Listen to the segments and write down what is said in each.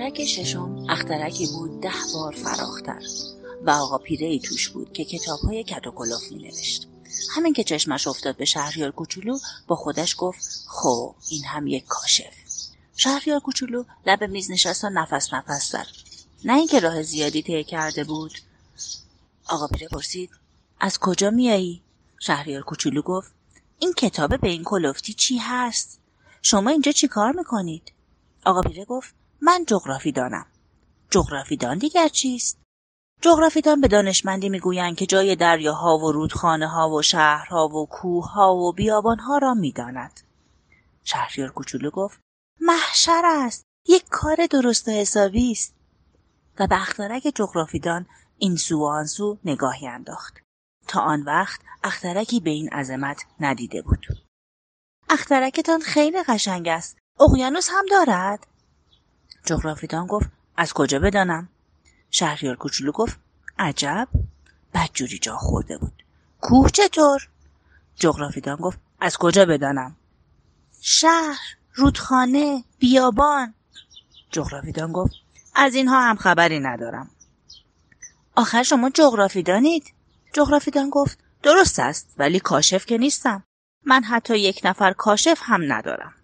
اخترک ششم اخترکی بود ده بار فراختر و آقا پیره ای توش بود که کتاب های کت می نوشت. همین که چشمش افتاد به شهریار کوچولو با خودش گفت خو این هم یک کاشف. شهریار کوچولو لب میز نشست و نفس نفس زد. نه اینکه راه زیادی طی کرده بود. آقا پیره پرسید از کجا میایی شهریار کوچولو گفت این کتاب به این کلفتی چی هست؟ شما اینجا چی کار می‌کنید؟ آقا پیره گفت من جغرافی دانم. جغرافی دان دیگر چیست؟ جغرافیدان به دانشمندی می‌گویند که جای دریاها و رودخانه ها و شهرها و کوهها و بیابانها را می‌داند. شهریار کوچولو گفت محشر است. یک کار درست و حسابی است. و به اخترک جغرافیدان این سو و آن سو نگاهی انداخت. تا آن وقت اخترکی به این عظمت ندیده بود. اخترکتان خیلی قشنگ است. اقیانوس هم دارد؟ جغرافیدان گفت از کجا بدانم؟ شهریار کوچولو گفت عجب بدجوری جا خورده بود. کوه چطور؟ جغرافیدان گفت از کجا بدانم؟ شهر رودخانه بیابان. جغرافیدان گفت از اینها هم خبری ندارم. آخر شما جغرافی دانید جغرافیدان گفت درست است ولی کاشف که نیستم. من حتی یک نفر کاشف هم ندارم.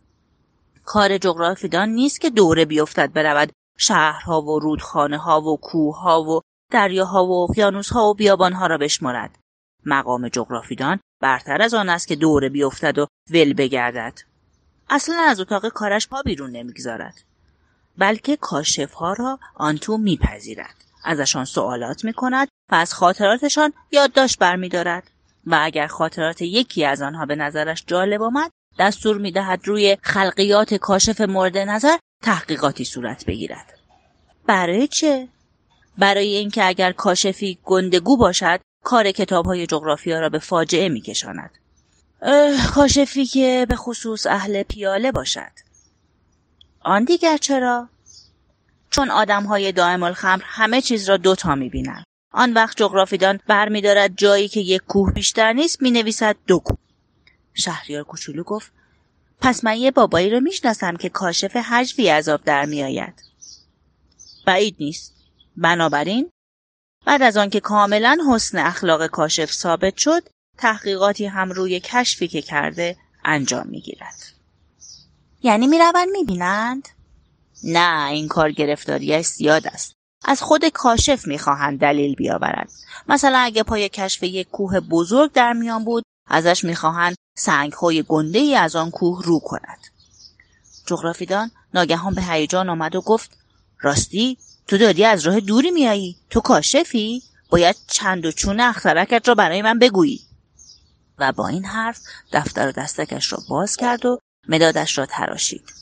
کار جغرافیدان نیست که دوره بیفتد برود. شهرها و رودخانه ها و کوه ها و دریاها و اقیانوس ها و بیابان ها را بشمارد. مقام جغرافیدان برتر از آن است که دوره بیفتد و ول بگردد. اصلا از اتاق کارش پا بیرون نمی‌گذارد. بلکه کاشف ها را آن تو میپذیرد. ازشان سوالات می‌کند و از خاطراتشان یادداشت برمیدارد. و اگر خاطرات یکی از آنها به نظرش جالب آمد دستور می‌دهد روی خلقیات کاشف مورد نظر تحقیقاتی صورت بگیرد. برای چه؟ برای اینکه اگر کاشفی گندگو باشد کار کتاب های جغرافیا را به فاجعه میکشاند. کاشفی که به خصوص اهل پیاله باشد. آن دیگر چرا؟ چون آدم های دائم الخمر همه چیز را دوتا می‌بینند. آن وقت جغرافیدان برمیدارد جایی که یک کوه بیشتر نیست می‌نویسد دو کوه. شهریار کوچولو گفت پس من یه بابایی رو می‌شناسم که کاشف حجوی از آب در میآید. بعید نیست. بنابراین بعد از آنکه کاملا حسن اخلاق کاشف ثابت شد تحقیقاتی هم روی کشفی که کرده انجام می‌گیرد. یعنی می‌روند می‌بینند؟ نه این کار گرفتاریش زیاد است. از خود کاشف می‌خواهند دلیل بیاورد مثلا اگه پای کشف یک کوه بزرگ در میان بود ازش می‌خواهند سنگهای گنده ای از آن کوه رو کند. جغرافیدان ناگهان به هیجان آمد و گفت راستی تو داری از راه دوری میایی تو کاشفی؟ باید چند و چون اخترکت را برای من بگویی. و با این حرف دفتر و دستکش را باز کرد و مدادش را تراشید.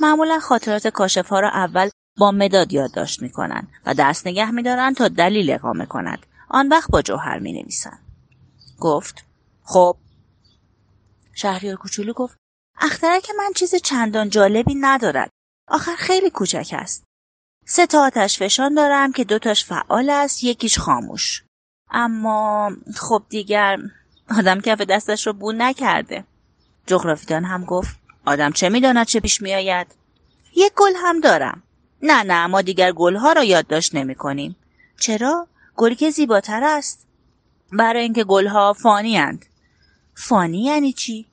معمولا خاطرات کاشف ها را اول با مداد یادداشت می‌کنند و دست نگه میدارند تا دلیل اقامه کند. آن وقت با جوهر می نویسند. گفت خب. شهریار کوچولو گفت اخترک من چیز چندان جالبی ندارد. آخر خیلی کوچک است. سه تا آتش فشان دارم که دوتاش فعال است یکیش خاموش. اما خب دیگر آدم کف دستش رو بو نکرده. جغرافیدان هم گفت آدم چه می‌داند چه پیش میآید؟ یک گل هم دارم. نه نه ما دیگر گلها را یادداشت نمی کنیم چرا؟ گلی که زیباتر است. برای اینکه گلها فانی اند. فانی یعنی چی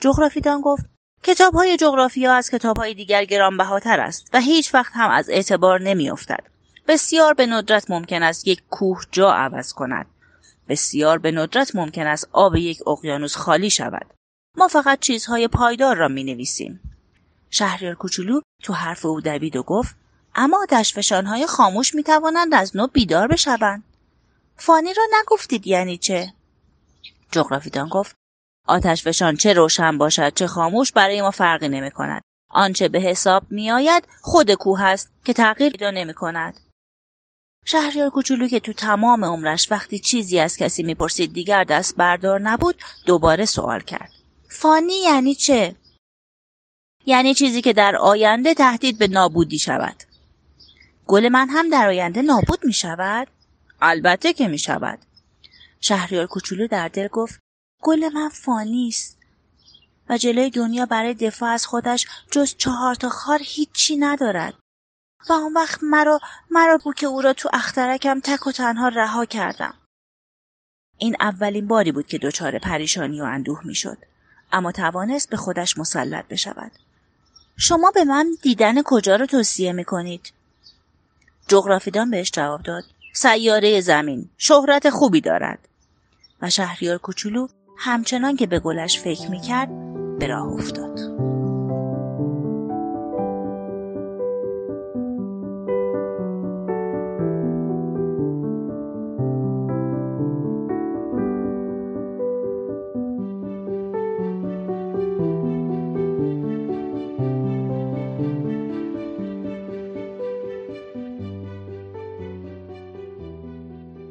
جغرافیدان گفت کتاب های جغرافیا از کتاب های دیگر گرانبهاتر است و هیچ وقت هم از اعتبار نمیافتد بسیار به ندرت ممکن است یک کوه جا عوض کند بسیار به ندرت ممکن است آب یک اقیانوس خالی شود ما فقط چیزهای پایدار را می نویسیم. شهریار کوچولو تو حرف او دوید و گفت اما دشفشانهای خاموش می توانند از نو بیدار بشوند. فانی را نگفتید یعنی چه؟ جغرافیدان گفت آتشفشان چه روشن باشد چه خاموش برای ما فرقی نمی کند. آنچه به حساب می آید خود کوه است که تغییر پیدا نمی کند. شهریار کوچولو که تو تمام عمرش وقتی چیزی از کسی می‌پرسید دیگر دست بردار نبود دوباره سوال کرد. فانی یعنی چه؟ یعنی چیزی که در آینده تهدید به نابودی شود. گل من هم در آینده نابود می شود؟ البته که می شود. شهریار کوچولو در دل گفت گل من فانی است و جلوی دنیا برای دفاع از خودش جز چهار تا خار هیچی ندارد. و آن وقت مرا مرا بود که او را تو اخترکم تک و تنها رها کردم. این اولین باری بود که دچار پریشانی و اندوه می‌شد. اما توانست به خودش مسلط بشود. شما به من دیدن کجا را توصیه می کنید؟ جغرافیدان بهش جواب داد سیاره زمین شهرت خوبی دارد. و شهریار کوچولو همچنان که به گلش فکر می کرد به راه افتاد.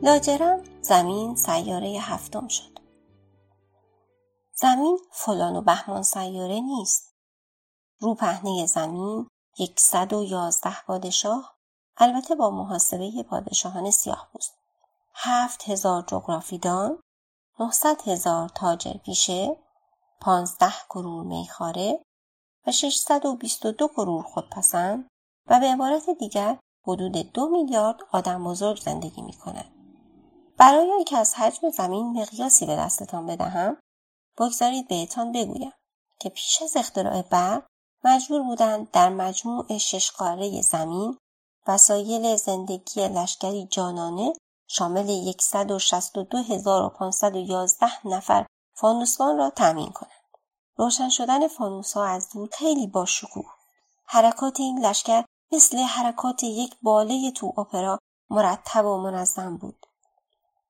لاجرم زمین سیاره هفتم شد. زمین فلان و بهمان سیاره نیست. رو پهنه زمین یکصد و یازده پادشاه البته با محاسبه پادشاهان سیاه بود. هفت هزار جغرافیدان، نهصد هزار تاجر پیشه، پانزده کرور میخاره و ششصد و بیست و دو کرور خودپسند و به عبارت دیگر حدود دو میلیارد آدم بزرگ زندگی می کند. برای اینکه از حجم زمین مقیاسی به دستتان بدهم بگذارید بهتان بگویم که پیش از اختراع برق مجبور بودند در مجموع ششقاره زمین وسایل زندگی لشکری جانانه شامل 162511 نفر فانوسبان را تأمین کنند. روشن شدن فانوس ها از دور خیلی با شکوه. حرکات این لشکر مثل حرکات یک باله تو اپرا مرتب و منظم بود.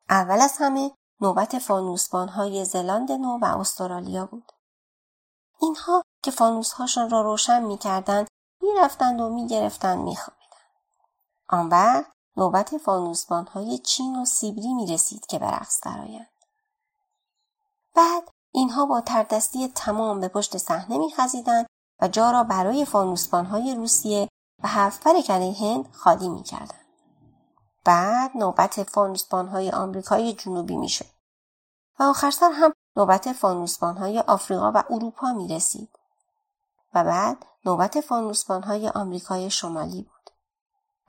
اول از همه نوبت فانوسبان های زلاند نو و استرالیا بود. اینها که فانوسهاشان را روشن می کردند می رفتند و می گرفتند می خوابیدند. آن وقت نوبت فانوسبان های چین و سیبری می رسید که به رقص درآیند. بعد اینها با تردستی تمام به پشت صحنه می خزیدند و جا را برای فانوسبان های روسیه و هفت پرکنه هند خالی می کردند. بعد نوبت فانوسبان های آمریکای جنوبی می شد. و آخر سر هم نوبت فانوسبان های آفریقا و اروپا می رسید. و بعد نوبت فانوسبان های آمریکای شمالی بود.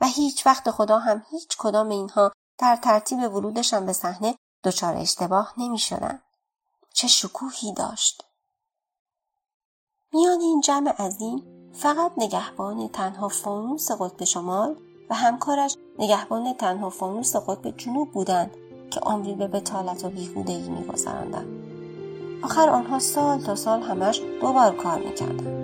و هیچ وقت خدا هم هیچ کدام اینها در ترتیب ورودشان به صحنه دچار اشتباه نمی شدن. چه شکوهی داشت. میان این جمع عظیم فقط نگهبان تنها فانوس قطب شمال و همکارش نگهبان تنها فانوس قطب جنوب بودند که عمری به بتالت و بیهودگی میگذراندند. آخر آنها سال تا سال همش دوبار کار می‌کردند.